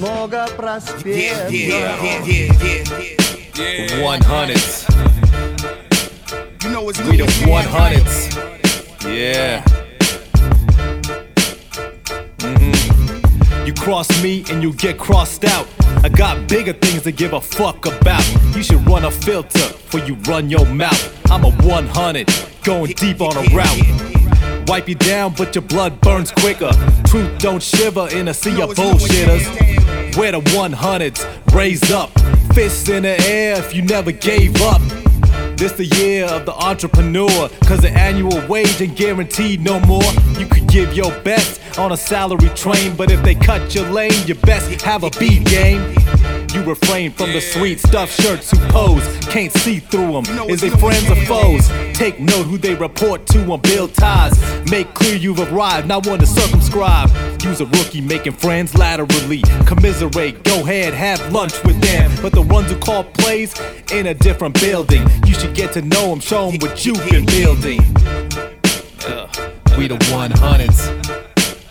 много проспектов. One hundreds. You know it's We the one hundreds. Yeah. Mhm. You cross me and you get crossed out. I got bigger things to give a fuck about. You should run a filter before you run your mouth. I'm a 100, going deep on a route. Wipe you down, but your blood burns quicker. Truth don't shiver in a sea of bullshitters. We're the 100s, raised up. Fists in the air if you never gave up. This the year of the entrepreneur, cause the annual wage ain't guaranteed no more. You could give your best on a salary train, but if they cut your lane, you best have a beat game. You refrain from the sweet stuff shirts who pose, can't see through them. Is they friends or foes? Take note who they report to and build ties. Make clear you've arrived, not one to circumscribe. Use a rookie making friends laterally. Commiserate, go ahead, have lunch with them. But the ones who call plays in a different building. You should get to know them, show them what you've been building. We the 100s.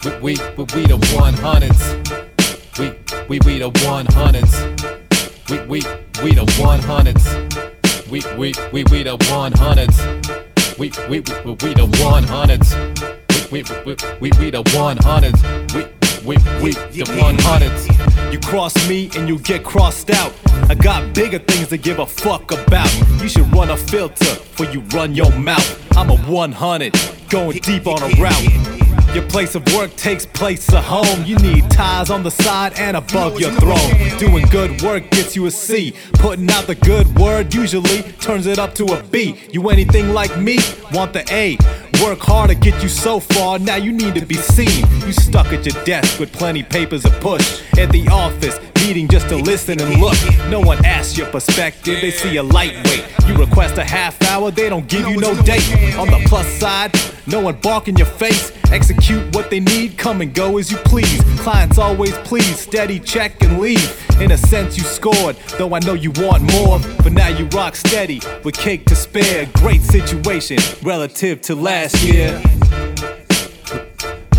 We, we, we, we the 100s. We, we, we the 100s. We, we, we the 100s. We, we, we, we the 100s. We, we, we, we the 100s. We, we, we, we, we the 100s. We, we, we, the 100s. You cross me and you get crossed out. I got bigger things to give a fuck about. You should run a filter before you run your mouth. I'm a 100, going deep on a route. Your place of work takes place at home. You need ties on the side and above your throne. Doing good work gets you a C. Putting out the good word usually turns it up to a B. You anything like me? Want the A. Work hard to get you so far, now you need to be seen. You stuck at your desk with plenty papers to push. At the office, meeting just to listen and look. No one asks your perspective, they see a lightweight. You request a half hour, they don't give you no date. On the plus side, no one bark in your face. Execute what they need, come and go as you please. Clients always please, steady check and leave. In a sense, you scored, though I know you want more. But now you rock steady with cake to spare. Great situation relative to last year.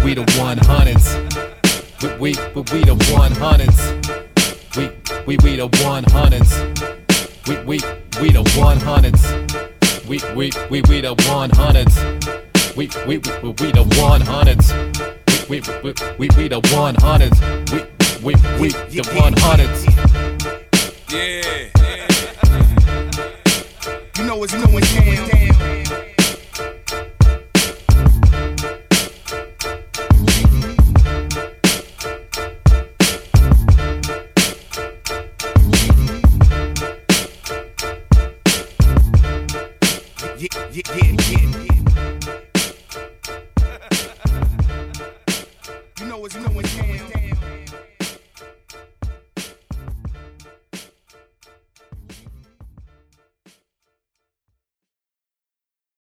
We the 100s. We, we, we, the 100s. We, we, we the 100s. We, we, we the 100s. We, we, we, we the 100s. We, we, we, we the 100s. We, we, we, we, we the 100s. We, we, we the 100s. Yeah. You know it's going down. yeah, Yeah, yeah, yeah. you know it can't